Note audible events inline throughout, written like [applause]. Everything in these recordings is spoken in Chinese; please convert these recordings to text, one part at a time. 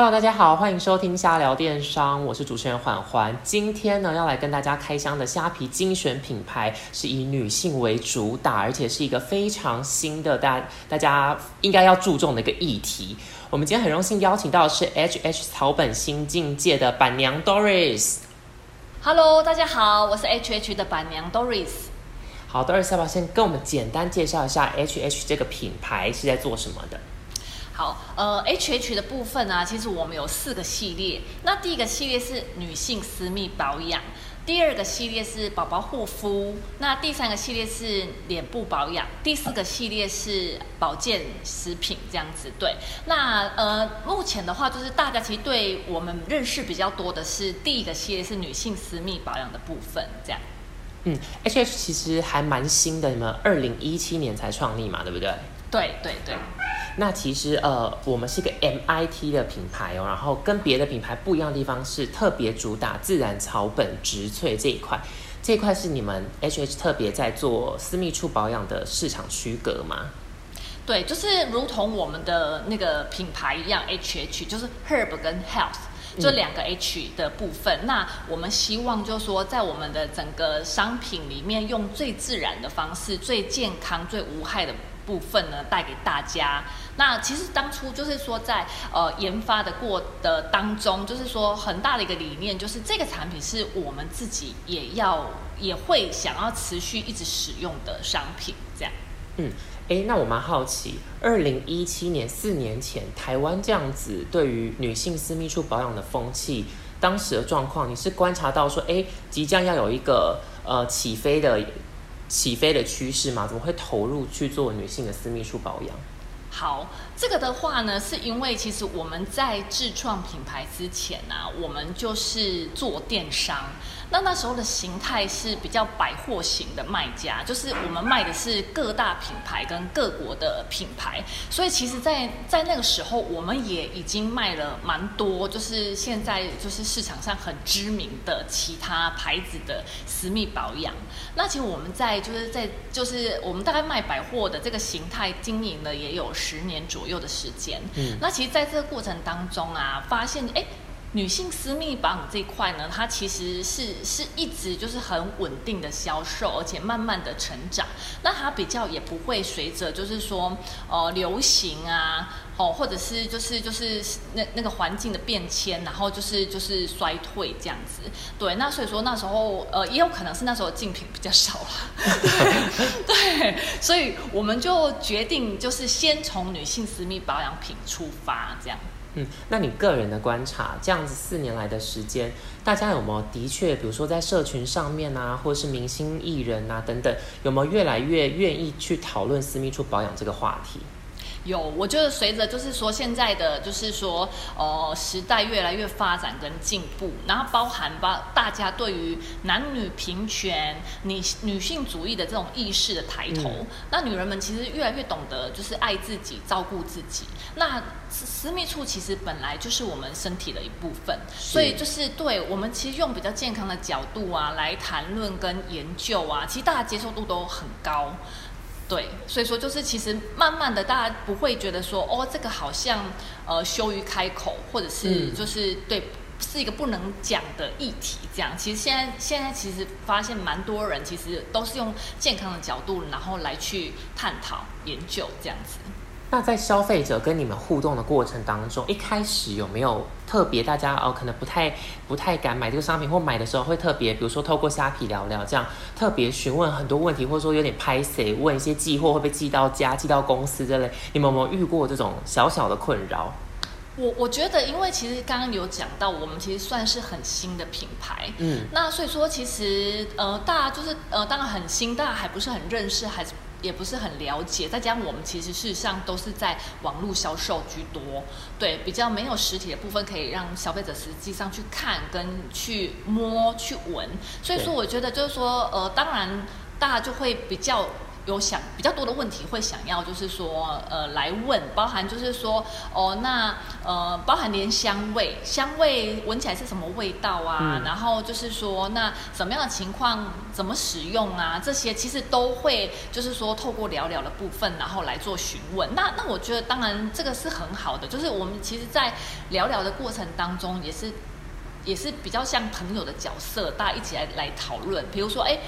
Hello，大家好，欢迎收听瞎聊电商，我是主持人环环。今天呢，要来跟大家开箱的虾皮精选品牌是以女性为主打，而且是一个非常新的大大家应该要注重的一个议题。我们今天很荣幸邀请到的是 H H 草本新境界的板娘 Doris。Hello，大家好，我是 H H 的板娘 Doris。好，Doris 要不要先跟我们简单介绍一下 H H 这个品牌是在做什么的？好，呃，H H 的部分呢、其实我们有四个系列。那第一个系列是女性私密保养，第二个系列是宝宝护肤，那第三个系列是脸部保养，第四个系列是保健食品这样子。对，那呃，目前的话就是大家其实对我们认识比较多的是第一个系列是女性私密保养的部分，这样。嗯，H H 其实还蛮新的，你们二零一七年才创立嘛，对不对？对对对。那其实呃，我们是一个 MIT 的品牌哦，然后跟别的品牌不一样的地方是特别主打自然草本植萃这一块，这一块是你们 HH 特别在做私密处保养的市场区隔吗？对，就是如同我们的那个品牌一样，H H 就是 Herb 跟 Health 这两个 H 的部分。那我们希望就是说，在我们的整个商品里面，用最自然的方式、最健康、最无害的部分呢，带给大家。那其实当初就是说在，呃研发的过的当中，就是说很大的一个理念，就是这个产品是我们自己也要也会想要持续一直使用的商品，这样。嗯，诶，那我蛮好奇，二零一七年四年前，台湾这样子对于女性私密处保养的风气，当时的状况，你是观察到说，诶，即将要有一个呃起飞的起飞的趋势吗？怎么会投入去做女性的私密处保养？好，这个的话呢，是因为其实我们在自创品牌之前呢、啊，我们就是做电商。那那时候的形态是比较百货型的卖家，就是我们卖的是各大品牌跟各国的品牌，所以其实在，在那个时候，我们也已经卖了蛮多，就是现在就是市场上很知名的其他牌子的私密保养。那其实我们在就是在就是我们大概卖百货的这个形态经营了也有十年左右的时间。嗯那其实在这个过程当中啊，发现哎。诶女性私密保养这一块呢，它其实是是一直就是很稳定的销售，而且慢慢的成长。那它比较也不会随着就是说呃流行啊，哦或者是就是就是那那个环境的变迁，然后就是就是衰退这样子。对，那所以说那时候呃也有可能是那时候竞品比较少啦。对对，所以我们就决定就是先从女性私密保养品出发这样。嗯，那你个人的观察，这样子四年来的时间，大家有没有的确，比如说在社群上面啊，或是明星艺人啊等等，有没有越来越愿意去讨论私密处保养这个话题？有，我觉得随着就是说现在的就是说呃时代越来越发展跟进步，然后包含吧大家对于男女平权、女女性主义的这种意识的抬头，嗯那女人们其实越来越懂得就是爱自己、照顾自己。那私私密处其实本来就是我们身体的一部分，所以就是对我们其实用比较健康的角度啊来谈论跟研究啊，其实大家接受度都很高。对，所以说就是其实慢慢的，大家不会觉得说哦，这个好像呃羞于开口，或者是嗯就是、对是一个不能讲的议题这样。其实现在现在其实发现蛮多人其实都是用健康的角度，然后来去探讨研究这样子。那在消费者跟你们互动的过程当中，一开始有没有特别大家哦，可能不太不太敢买这个商品，或买的时候会特别，比如说透过虾皮聊聊这样，特别询问很多问题，或者说有点拍谁问一些寄货会不会寄到家、寄到公司之类，你们有没有遇过这种小小的困扰？我我觉得，因为其实刚刚有讲到，我们其实算是很新的品牌，嗯，那所以说其实呃，大家就是呃，当然很新，大家还不是很认识，还是也不是很了解。再加上我们其实事实上都是在网络销售居多，对，比较没有实体的部分可以让消费者实际上去看跟去摸去闻。所以说，我觉得就是说呃，当然大家就会比较。有想比较多的问题会想要就是说呃来问，包含就是说哦那呃包含连香味，香味闻起来是什么味道啊？嗯然后就是说那什么样的情况怎么使用啊？这些其实都会就是说透过聊聊的部分，然后来做询问。那那我觉得当然这个是很好的，就是我们其实在聊聊的过程当中也是。也是比较像朋友的角色，大家一起来来讨论。比如说，哎，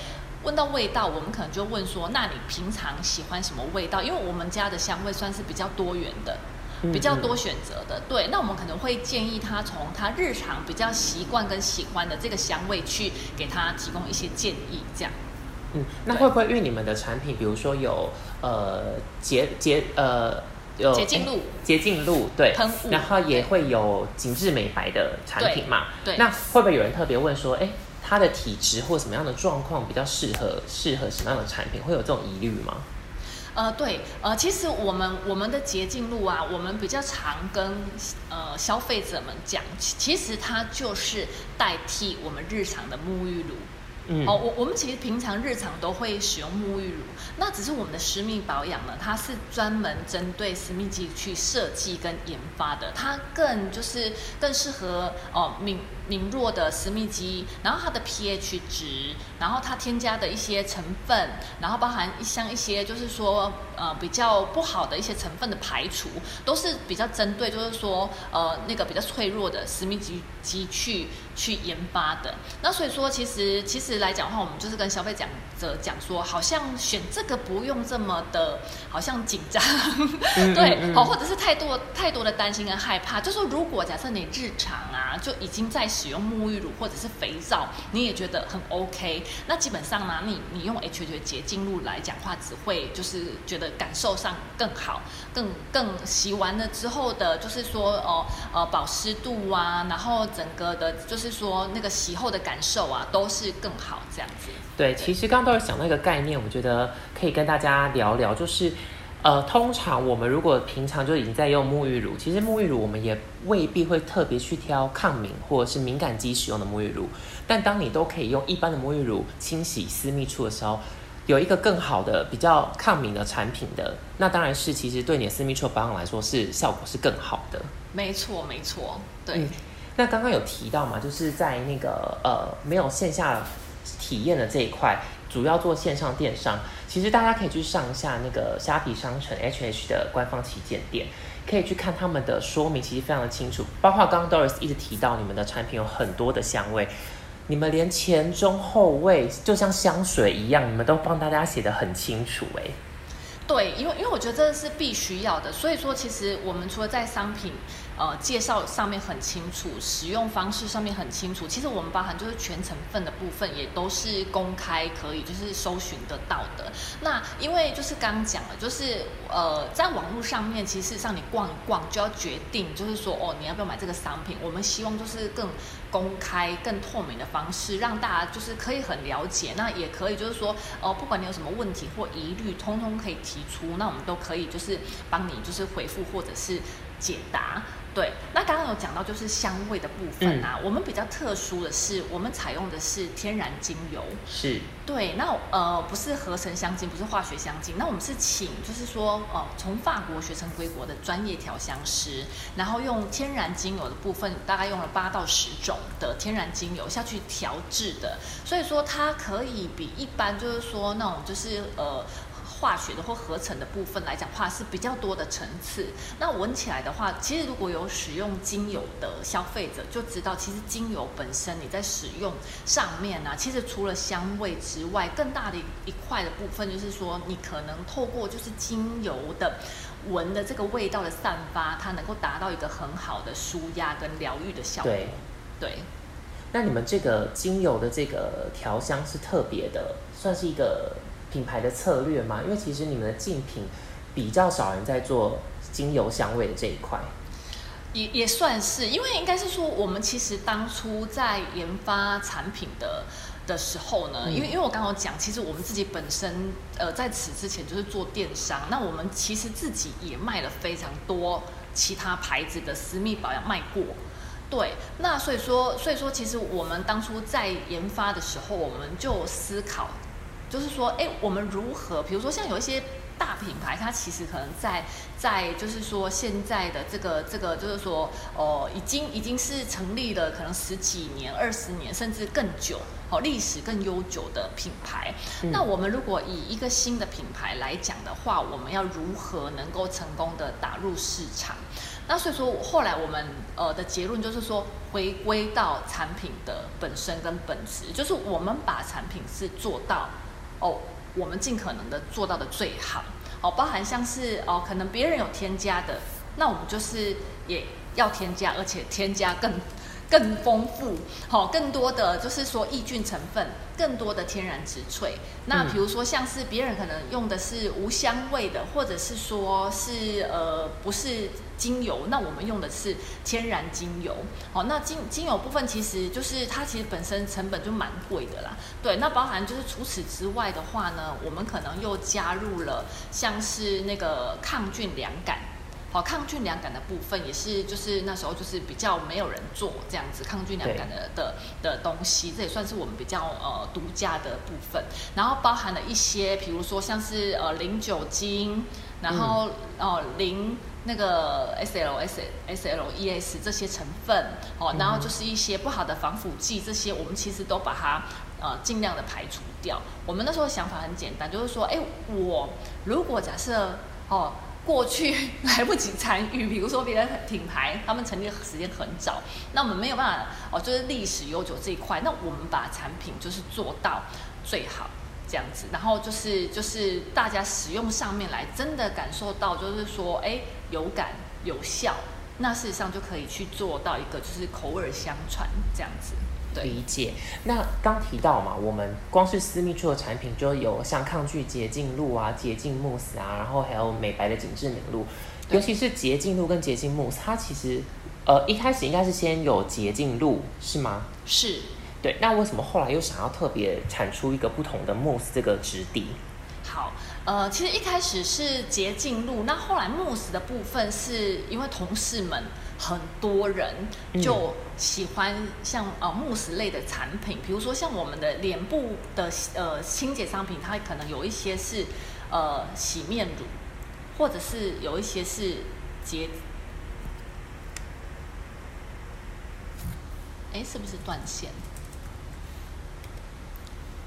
问到味道，我们可能就问说，那你平常喜欢什么味道？因为我们家的香味算是比较多元的，嗯比较多选择的。对，那我们可能会建议他从他日常比较习惯跟喜欢的这个香味去给他提供一些建议，这样。嗯，那会不会因为你们的产品，比如说有呃洁洁呃有洁净露洁净露对喷雾然后也会有紧致美白的产品嘛？对对那会不会有人特别问说，哎，他的体质或什么样的状况比较适合适合什么样的产品？会有这种疑虑吗？呃，对，呃，其实我们我们的洁净路啊，我们比较常跟呃消费者们讲，其其实它就是代替我们日常的沐浴乳。嗯，哦，我我们其实平常日常都会使用沐浴乳，那只是我们的私密保养呢，它是专门针对私密肌去设计跟研发的，它更就是更适合哦敏敏弱的私密肌，然后它的 pH 值，然后它添加的一些成分，然后包含一像一些就是说呃比较不好的一些成分的排除，都是比较针对就是说呃那个比较脆弱的私密肌肌去去研发的。那所以说，其实其实来讲的话，我们就是跟消费讲者讲说，好像选这个不用这么的，好像紧张，嗯对，嗯嗯好，或者是太多太多的担心跟害怕。就说如果假设你日常就已经在使用沐浴乳或者是肥皂，你也觉得很 OK，那基本上呢，你你用 H 的洁净露来讲话，只会就是觉得感受上更好，更更洗完了之后的，就是说哦呃保湿度啊，然后整个的，就是说那个洗后的感受啊，都是更好这样子。对，其实刚刚都有想到一个概念，我觉得可以跟大家聊聊，就是。呃，通常我们如果平常就已经在用沐浴乳，其实沐浴乳我们也未必会特别去挑抗敏或者是敏感肌使用的沐浴乳。但当你都可以用一般的沐浴乳清洗私密处的时候，有一个更好的、比较抗敏的产品的，那当然是其实对你的私密处保养来说是效果是更好的。没错，没错，对。嗯那刚刚有提到嘛，就是在那个呃没有线下体验的这一块，主要做线上电商。其实大家可以去上一下那个虾皮商城 HH 的官方旗舰店，可以去看他们的说明，其实非常的清楚。包括刚刚 Doris 一直提到，你们的产品有很多的香味，你们连前中后味就像香水一样，你们都帮大家写的很清楚哎。对，因为因为我觉得这是必须要的，所以说其实我们除了在商品呃介绍上面很清楚，使用方式上面很清楚，其实我们包含就是全成分的部分也都是公开可以就是搜寻得到的。那因为就是刚讲了，就是呃在网络上面，其实上你逛一逛就要决定，就是说哦你要不要买这个商品。我们希望就是更公开、更透明的方式，让大家就是可以很了解，那也可以就是说呃不管你有什么问题或疑虑，通通可以提出，那我们都可以就是帮你就是回复或者是解答。对，那刚刚有讲到就是香味的部分啊，我们比较特殊的是，我们采用的是天然精油。是，对，那呃不是合成香精，不是化学香精，那我们是请就是说呃从法国学成归国的专业调香师，然后用天然精油的部分，大概用了八到十种的天然精油下去调制的，所以说它可以比一般就是说那种就是呃。化学的或合成的部分来讲话是比较多的层次。那闻起来的话，其实如果有使用精油的消费者就知道，其实精油本身你在使用上面呢、啊，其实除了香味之外，更大的一块的部分就是说，你可能透过就是精油的闻的这个味道的散发，它能够达到一个很好的舒压跟疗愈的效果。对对。那你们这个精油的这个调香是特别的，算是一个品牌的策略吗？因为其实你们的竞品比较少人在做精油香味的这一块。也也算是，因为应该是说，我们其实当初在研发产品的的时候呢，嗯因为因为我刚刚有讲，其实我们自己本身呃在此之前就是做电商，那我们其实自己也卖了非常多其他牌子的私密保养卖过。对，那所以说，所以说，其实我们当初在研发的时候，我们就思考就是说，哎，我们如何，比如说像有一些。大品牌，它其实可能在在就是说现在的这个这个就是说哦，已经已经是成立了可能十几年、二十年甚至更久哦，历史更悠久的品牌。那我们如果以一个新的品牌来讲的话，我们要如何能够成功的打入市场？那所以说后来我们呃的结论就是说，回归到产品的本身跟本质，就是我们把产品是做到哦。我们尽可能的做到的最好，哦，包含像是哦，可能别人有添加的，那我们就是也要添加，而且添加更 [laughs] 更丰富，好，更多的就是说抑菌成分，更多的天然植萃。那比如说像是别人可能用的是无香味的，或者是说是呃不是。精油，那我们用的是天然精油，好，那精精油部分其实就是它其实本身成本就蛮贵的啦，对，那包含就是除此之外的话呢，我们可能又加入了像是那个抗菌凉感，好，抗菌凉感的部分也是就是那时候就是比较没有人做这样子抗菌凉感的的的东西，这也算是我们比较呃独家的部分，然后包含了一些比如说像是呃零酒精，然后哦零。那个 S L S S L E S 这些成分哦，然后就是一些不好的防腐剂，这些我们其实都把它呃尽量的排除掉。我们那时候想法很简单，就是说，哎，我如果假设哦过去来不及参与，比如说别的品牌他们成立的时间很早，那我们没有办法哦，就是历史悠久这一块，那我们把产品就是做到最好。这样子，然后就是就是大家使用上面来，真的感受到就是说，哎，有感有效，那事实上就可以去做到一个就是口耳相传这样子。理解。那刚提到嘛，我们光是私密处的产品就有像抗拒洁净露啊、洁净慕斯啊，然后还有美白的紧致凝露，尤其是洁净露跟洁净慕斯，它其实呃一开始应该是先有洁净露是吗？是。对，那为什么后来又想要特别产出一个不同的慕斯这个质地？好，呃，其实一开始是洁净露，那后来慕斯的部分是因为同事们很多人就喜欢像呃慕斯类的产品，比如说像我们的脸部的呃清洁商品，它可能有一些是呃洗面乳，或者是有一些是洁，哎，是不是断线？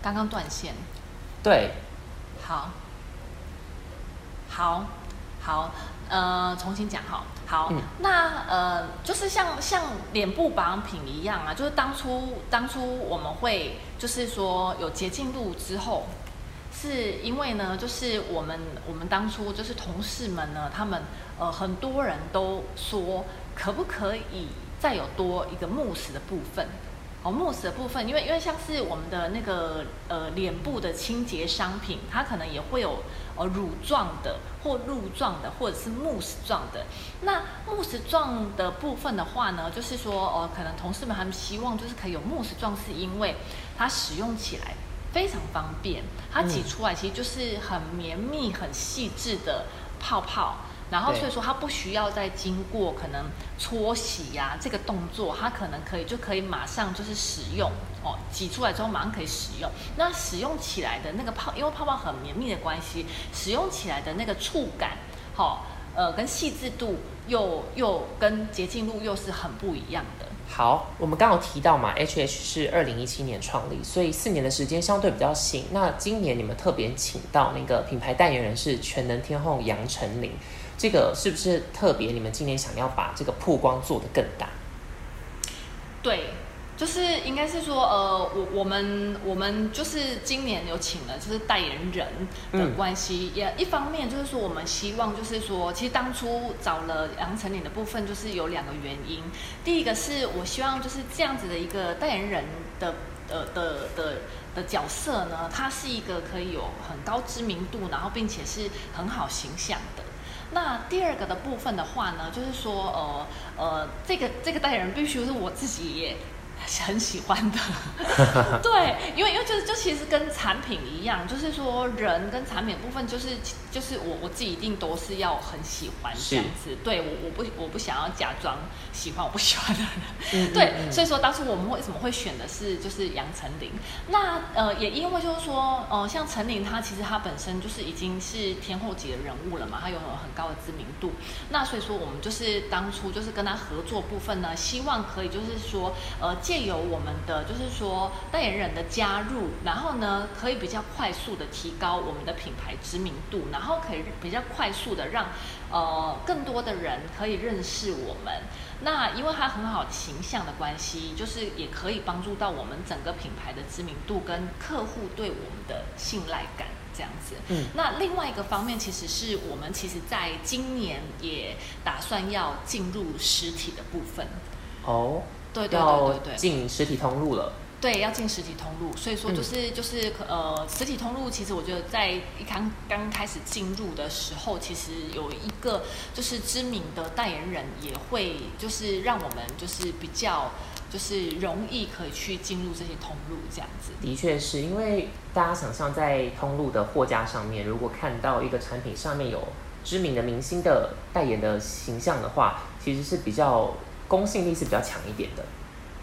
刚刚断线，对，好，好，好，呃，重新讲哈，好，那呃，就是像像脸部保养品一样啊，就是当初当初我们会就是说有洁净露之后，是因为呢，就是我们我们当初就是同事们呢，他们呃很多人都说可不可以再有多一个慕斯的部分。哦，慕斯的部分，因为因为像是我们的那个呃脸部的清洁商品，它可能也会有呃乳状的或露状的，或者是慕斯状的。那慕斯状的部分的话呢，就是说哦，可能同事们他们希望就是可以有慕斯状，是因为它使用起来非常方便，它挤出来其实就是很绵密、很细致的泡泡。然后所以说它不需要再经过可能搓洗呀这个动作，它可能可以就可以马上就是使用哦，挤出来之后马上可以使用。那使用起来的那个泡，因为泡泡很绵密的关系，使用起来的那个触感，好，呃，跟细致度又又跟洁净露又是很不一样的。好，我们刚好提到嘛，H H 是二零一七年创立，所以四年的时间相对比较新。那今年你们特别请到那个品牌代言人是全能天后杨丞琳。这个是不是特别？你们今年想要把这个曝光做得更大？对，就是应该是说，呃，我我们我们就是今年有请了，就是代言人的关系，也一方面就是说，我们希望就是说，其实当初找了杨丞琳的部分，就是有两个原因。第一个是我希望就是这样子的一个代言人的呃的的的角色呢，他是一个可以有很高知名度，然后并且是很好形象的。那第二个的部分的话呢，就是说，呃呃，这个这个代言人必须是我自己很喜欢的，[laughs] 对，因为因为就是就其实跟产品一样，就是说人跟产品部分，就是就是我我自己一定都是要很喜欢这样子，对我我不我不想要假装喜欢我不喜欢的人，[laughs] 对，所以说当初我们为什么会选的是就是杨丞琳，那呃也因为就是说呃像陈琳她其实她本身就是已经是天后级的人物了嘛，她有很高的知名度，那所以说我们就是当初就是跟她合作部分呢，希望可以就是说呃。借由我们的就是说代言人的加入，然后呢，可以比较快速的提高我们的品牌知名度，然后可以比较快速的让呃更多的人可以认识我们。那因为它很好形象的关系，就是也可以帮助到我们整个品牌的知名度跟客户对我们的信赖感这样子。嗯，那另外一个方面，其实是我们其实在今年也打算要进入实体的部分。哦。对对对对进实体通路了。对，要进实体通路，所以说就是就是呃，实体通路其实我觉得在一刚刚开始进入的时候，其实有一个就是知名的代言人也会就是让我们就是比较就是容易可以去进入这些通路这样子。的确是因为大家想象在通路的货架上面，如果看到一个产品上面有知名的明星的代言的形象的话，其实是比较。公信力是比较强一点的，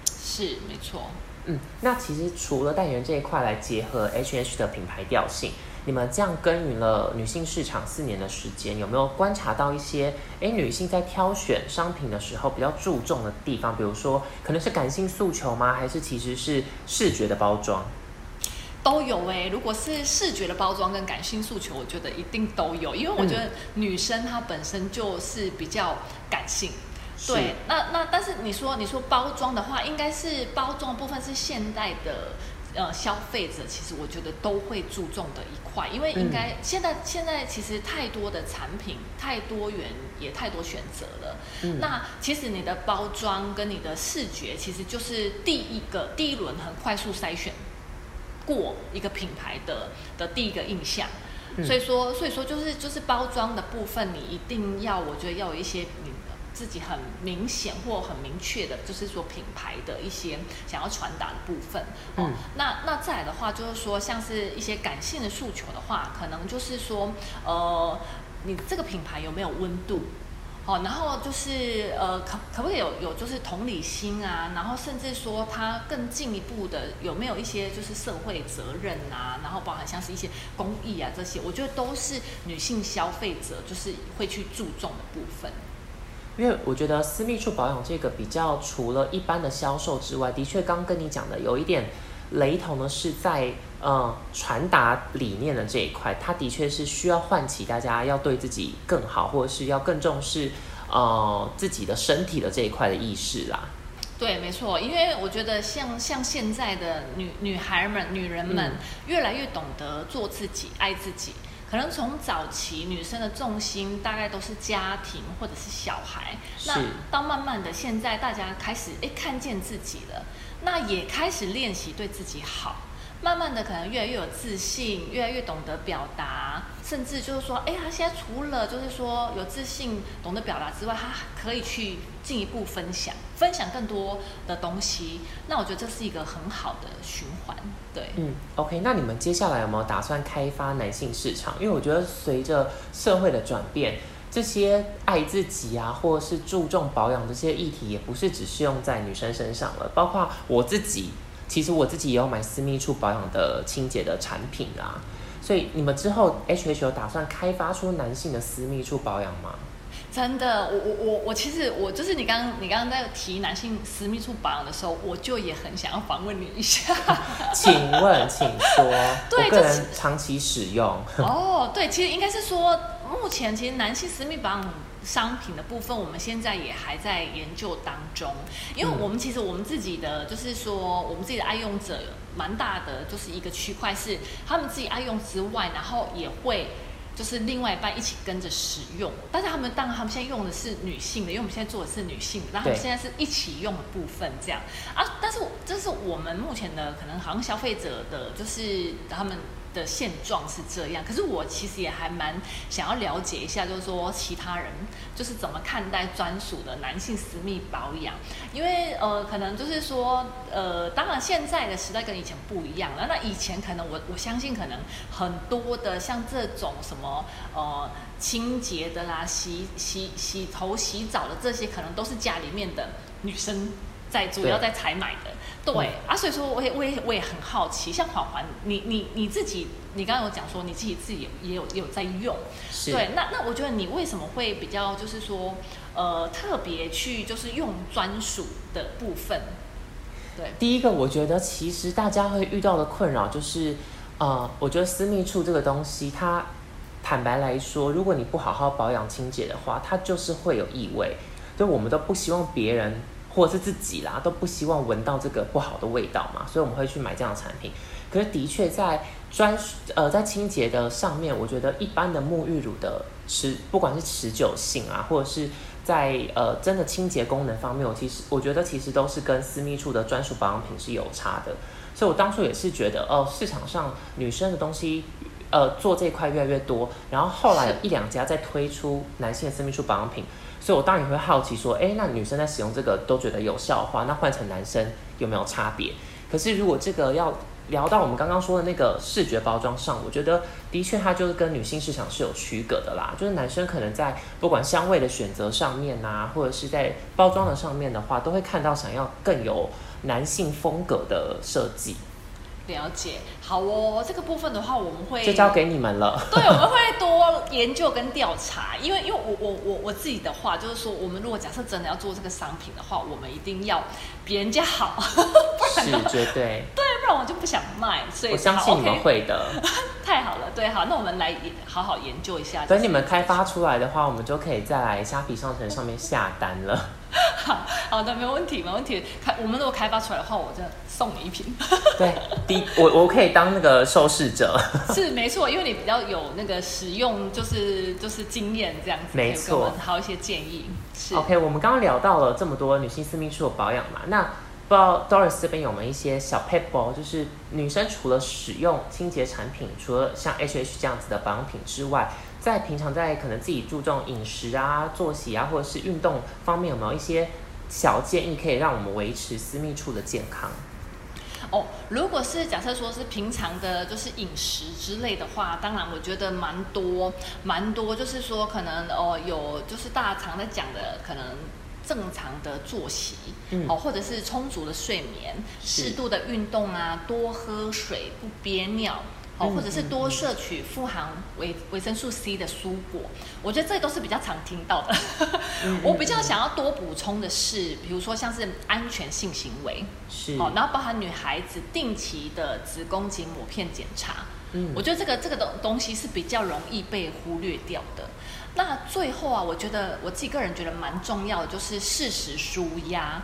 是没错。嗯，那其实除了代言这一块来结合 H H 的品牌调性，你们这样耕耘了女性市场四年的时间，有没有观察到一些哎女性在挑选商品的时候比较注重的地方？比如说可能是感性诉求吗？还是其实是视觉的包装？都有哎。如果是视觉的包装跟感性诉求，我觉得一定都有，因为我觉得女生她本身就是比较感性。对，那那但是你说你说包装的话，应该是包装部分是现代的呃消费者，其实我觉得都会注重的一块，因为应该现在现在其实太多的产品太多元，也太多选择了。那其实你的包装跟你的视觉，其实就是第一个第一轮很快速筛选过一个品牌的的第一个印象。所以说所以说就是就是包装的部分，你一定要我觉得要有一些你。自己很明显或很明确的，就是说品牌的一些想要传达的部分。哦，那那再来的话，就是说像是一些感性的诉求的话，可能就是说，呃，你这个品牌有没有温度？哦，然后就是呃，可可不可以有有就是同理心啊？然后甚至说它更进一步的有没有一些就是社会责任啊？然后包含像是一些公益啊这些，我觉得都是女性消费者就是会去注重的部分。因为我觉得私密处保养这个比较除了一般的销售之外，的确刚跟你讲的有一点雷同的是在呃传达理念的这一块，它的确是需要唤起大家要对自己更好，或者是要更重视呃自己的身体的这一块的意识啦。对，没错，因为我觉得像像现在的女女孩们、女人们越来越懂得做自己、爱自己。可能从早期女生的重心大概都是家庭或者是小孩，那到慢慢的现在大家开始哎看见自己了，那也开始练习对自己好。慢慢的，可能越来越有自信，越来越懂得表达，甚至就是说，哎，他现在除了就是说有自信、懂得表达之外，他可以去进一步分享，分享更多的东西。那我觉得这是一个很好的循环，对。嗯，OK，那你们接下来有没有打算开发男性市场？因为我觉得随着社会的转变，这些爱自己啊，或者是注重保养这些议题，也不是只适用在女生身上了，包括我自己。其实我自己也有买私密处保养的清洁的产品啊，所以你们之后 H H 有打算开发出男性的私密处保养吗？真的，我我我我其实我就是你刚刚你刚刚在提男性私密处保养的时候，我就也很想要访问你一下。[laughs] 请问，请说。对，我个人长期使用。哦，对，其实应该是说，目前其实男性私密保养。商品的部分，我们现在也还在研究当中，因为我们其实我们自己的就是说，我们自己的爱用者蛮大的，就是一个区块是他们自己爱用之外，然后也会就是另外一半一起跟着使用，但是他们当然他们现在用的是女性的，因为我们现在做的是女性的，然后他们现在是一起用的部分这样啊，但是这是我们目前的可能好像消费者的就是他们。的现状是这样，可是我其实也还蛮想要了解一下，就是说其他人就是怎么看待专属的男性私密保养，因为呃，可能就是说呃，当然现在的时代跟以前不一样了，那以前可能我我相信可能很多的像这种什么呃清洁的啦、洗洗洗头、洗澡的这些，可能都是家里面的女生在主要在采买的。对啊，所以说我也我也我也很好奇，像环环，你你你自己，你刚刚有讲说你自己自己也有也有在用，对，那那我觉得你为什么会比较就是说，呃，特别去就是用专属的部分？对，第一个我觉得其实大家会遇到的困扰就是，呃，我觉得私密处这个东西，它坦白来说，如果你不好好保养清洁的话，它就是会有异味，就我们都不希望别人。或者是自己啦，都不希望闻到这个不好的味道嘛，所以我们会去买这样的产品。可是的确在专呃在清洁的上面，我觉得一般的沐浴乳的持不管是持久性啊，或者是在呃真的清洁功能方面，我其实我觉得其实都是跟私密处的专属保养品是有差的。所以我当初也是觉得哦，市场上女生的东西呃做这块越来越多，然后后来有一两家在推出男性私密处保养品。所以，我当然会好奇说，哎，那女生在使用这个都觉得有效的话，那换成男生有没有差别？可是，如果这个要聊到我们刚刚说的那个视觉包装上，我觉得的确它就是跟女性市场是有区隔的啦。就是男生可能在不管香味的选择上面呐，或者是在包装的上面的话，都会看到想要更有男性风格的设计。了解，好哦。这个部分的话，我们会就交给你们了。[laughs] 对，我们会多研究跟调查，因为因为我我我我自己的话，就是说，我们如果假设真的要做这个商品的话，我们一定要比人家好，[laughs] 不然是绝对对，不然我就不想卖。所以我相信你们会的。[laughs] 太好了，对，好，那我们来好好研究一下。等你们开发出来的话，我们就可以再来虾皮商城上面下单了。好好的，没问题，没问题。开，我们如果开发出来的话，我就送你一瓶。对，第我我可以当那个受试者。[laughs] 是没错，因为你比较有那个使用，就是就是经验这样子，没错，好一些建议。是 OK，我们刚刚聊到了这么多女性私密处的保养嘛，那不知道 Doris 这边有没有一些小 paper，就是女生除了使用清洁产品，除了像 HH 这样子的保养品之外。在平常在可能自己注重饮食啊、作息啊，或者是运动方面，有没有一些小建议可以让我们维持私密处的健康？哦，如果是假设说是平常的，就是饮食之类的话，当然我觉得蛮多蛮多，就是说可能哦有就是大家常在讲的，可能正常的作息，哦或者是充足的睡眠、适度的运动啊、多喝水、不憋尿。哦，或者是多摄取富含维维生素 C 的蔬果，我觉得这都是比较常听到的。[laughs] 我比较想要多补充的是，比如说像是安全性行为，是哦，然后包含女孩子定期的子宫颈抹片检查。嗯，我觉得这个这个东东西是比较容易被忽略掉的。那最后啊，我觉得我自己个人觉得蛮重要的，就是适时舒压。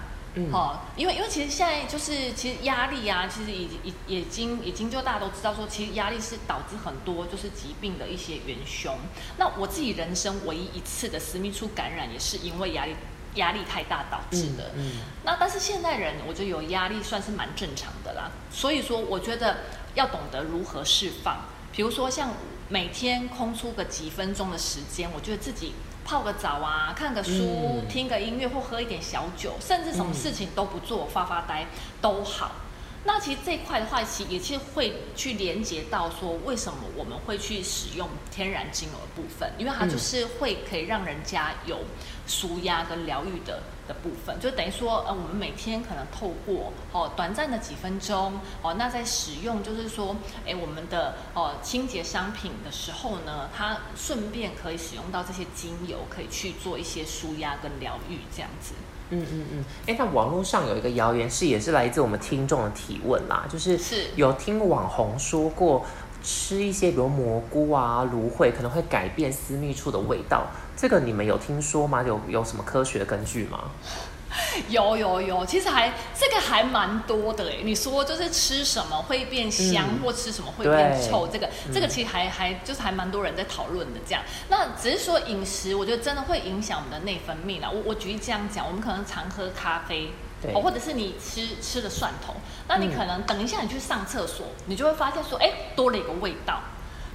哦，因为因为其实现在就是其实压力啊，其实已已已经已经就大家都知道说，其实压力是导致很多就是疾病的一些元凶。那我自己人生唯一一次的私密处感染，也是因为压力压力太大导致的。嗯，那但是现代人我觉得有压力算是蛮正常的啦。所以说，我觉得要懂得如何释放，比如说像每天空出个几分钟的时间，我觉得自己。泡个澡啊，看个书，听个音乐，或喝一点小酒，甚至什么事情都不做，发发呆都好。那其实这一块的话，其实也是会去连接到说，为什么我们会去使用天然精油的部分，因为它就是会可以让人家有舒压跟疗愈的的部分，就等于说，呃，我们每天可能透过哦短暂的几分钟哦，那在使用就是说，哎，我们的哦清洁商品的时候呢，它顺便可以使用到这些精油，可以去做一些舒压跟疗愈这样子。嗯嗯嗯，哎，那网络上有一个谣言是，也是来自我们听众的提问啦，就是。有听网红说过，吃一些比如蘑菇啊、芦荟可能会改变私密处的味道，这个你们有听说吗？有有什么科学根据吗？[laughs] 有有有，其实还这个还蛮多的哎。你说就是吃什么会变香，或吃什么会变臭，这个这个其实还还就是还蛮多人在讨论的这样。那只是说饮食，我觉得真的会影响我们的内分泌啦。我我举例这样讲，我们可能常喝咖啡，对哦，或者是你吃吃了蒜头，那你嗯可能等一下你去上厕所，你就会发现说，哎，多了一个味道。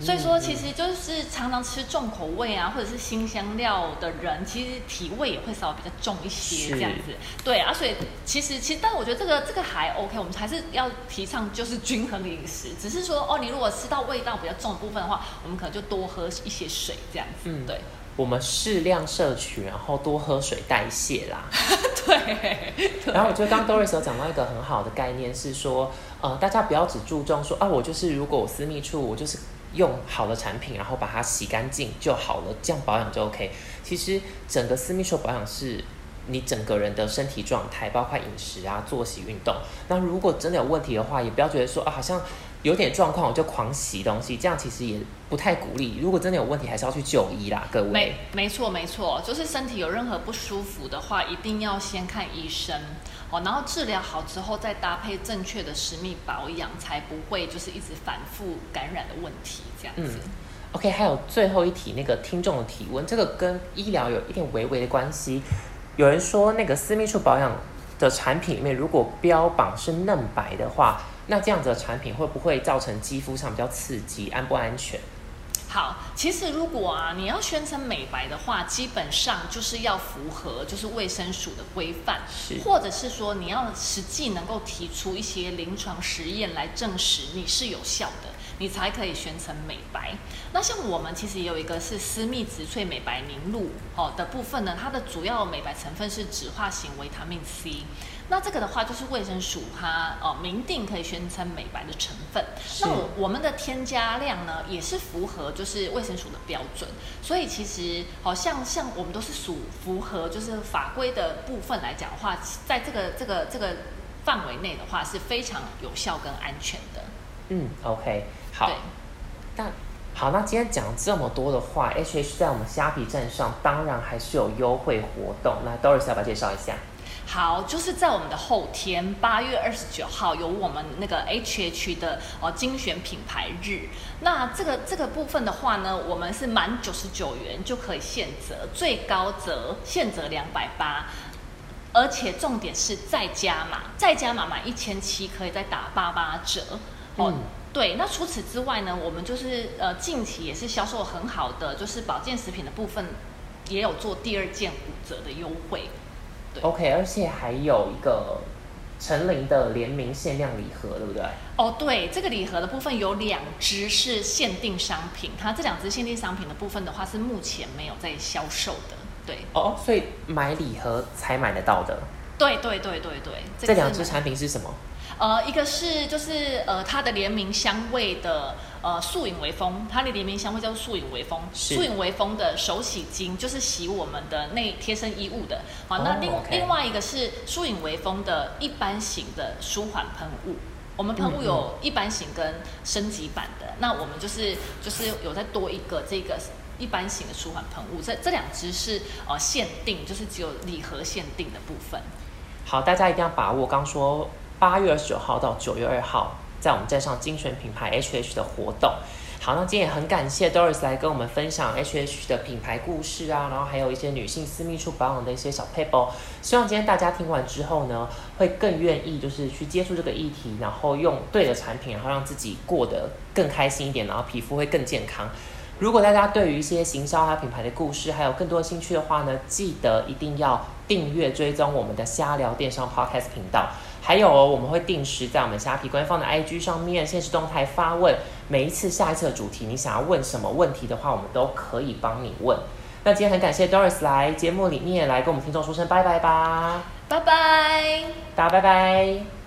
所以说，嗯其实就是常常吃重口味啊，或者是新香料的人，其实体味也会稍微比较重一些是这样子。对啊，所以其实其实，但我觉得这个这个还 OK，我们还是要提倡就是均衡饮食。只是说哦，你如果吃到味道比较重的部分的话，我们可能就多喝一些水这样子。嗯对我们适量摄取，然后多喝水代谢啦。[laughs] 对。然后我觉得刚刚 Doris 有讲到一个很好的概念，是说，呃，大家不要只注重说啊，我就是如果我私密处，我就是用好的产品，然后把它洗干净就好了，这样保养就 OK。其实整个私密处保养是你整个人的身体状态，包括饮食啊、作息、运动。那如果真的有问题的话，也不要觉得说啊，好像有点状况我就狂洗东西，这样其实也不太鼓励。如果真的有问题，还是要去就医啦，各位没。没错没错，就是身体有任何不舒服的话，一定要先看医生哦，然后治疗好之后再搭配正确的食密保养，才不会就是一直反复感染的问题这样子。OK，还有最后一题，那个听众的提问，这个跟医疗有一点微微的关系。有人说，那个私密处保养的产品里面，如果标榜是嫩白的话，那这样子的产品会不会造成肌肤上比较刺激，安不安全？好，其实如果啊你要宣称美白的话，基本上就是要符合就是卫生署的规范，是。或者是说你要实际能够提出一些临床实验来证实你是有效的，你才可以宣称美白。那像我们其实也有一个是私密植萃美白凝露哦的部分呢，它的主要美白成分是酯化型维他命 C。那这个的话，就是卫生署它哦明定可以宣称美白的成分。那我我们的添加量呢，也是符合就是卫生署的标准。所以其实好像像我们都是属符合就是法规的部分来讲的话，在这个这个这个范围内的话是非常有效跟安全的。嗯，OK，好对。那好，那今天讲这么多的话，HH 在我们虾皮站上当然还是有优惠活动。那 Doris 要不要介绍一下？好，就是在我们的后天八月二十九号有我们那个 HH 的呃精选品牌日。那这个这个部分的话呢，我们是满九十九元就可以现折，最高折现折两百八。而且重点是再加码，再加码满一千七可以再打八八折。哦，嗯对，那除此之外呢，我们就是呃近期也是销售很好的，就是保健食品的部分也有做第二件五折的优惠。对 OK，而且还有一个陈琳的联名限量礼盒，对不对？哦，对，这个礼盒的部分有两支是限定商品，它这两支限定商品的部分的话是目前没有在销售的。对，哦，所以买礼盒才买得到的。对对对对对，这两支产品是什么？呃，一个是就是呃它的联名香味的呃素影微风，它的联名香味叫做素影微风，素影微风的手洗巾就是洗我们的内贴身衣物的。好，那哦另、另外一个是素影微风的一般型的舒缓喷雾。我们喷雾嗯有一般型跟升级版的，那我们就是就是有再多一个这个一般型的舒缓喷雾，这这两支是呃限定，就是只有礼盒限定的部分。好，大家一定要把握。刚说八月二十九号到九月二号，在我们站上精选品牌 HH 的活动。好，那今天也很感谢 Doris 来跟我们分享 HH 的品牌故事啊，然后还有一些女性私密处保养的一些小 paper。希望今天大家听完之后呢，会更愿意就是去接触这个议题，然后用对的产品，然后让自己过得更开心一点，然后皮肤会更健康。如果大家对于一些行销还有品牌的故事，还有更多兴趣的话呢，记得一定要订阅追踪我们的瞎聊电商 Podcast 频道。还有哦，我们会定时在我们虾皮官方的 IG 上面现实动态发问，每一次下一次的主题，你想要问什么问题的话，我们都可以帮你问。那今天很感谢 Doris 来节目里面来跟我们听众说声拜拜吧，拜拜。大家拜拜。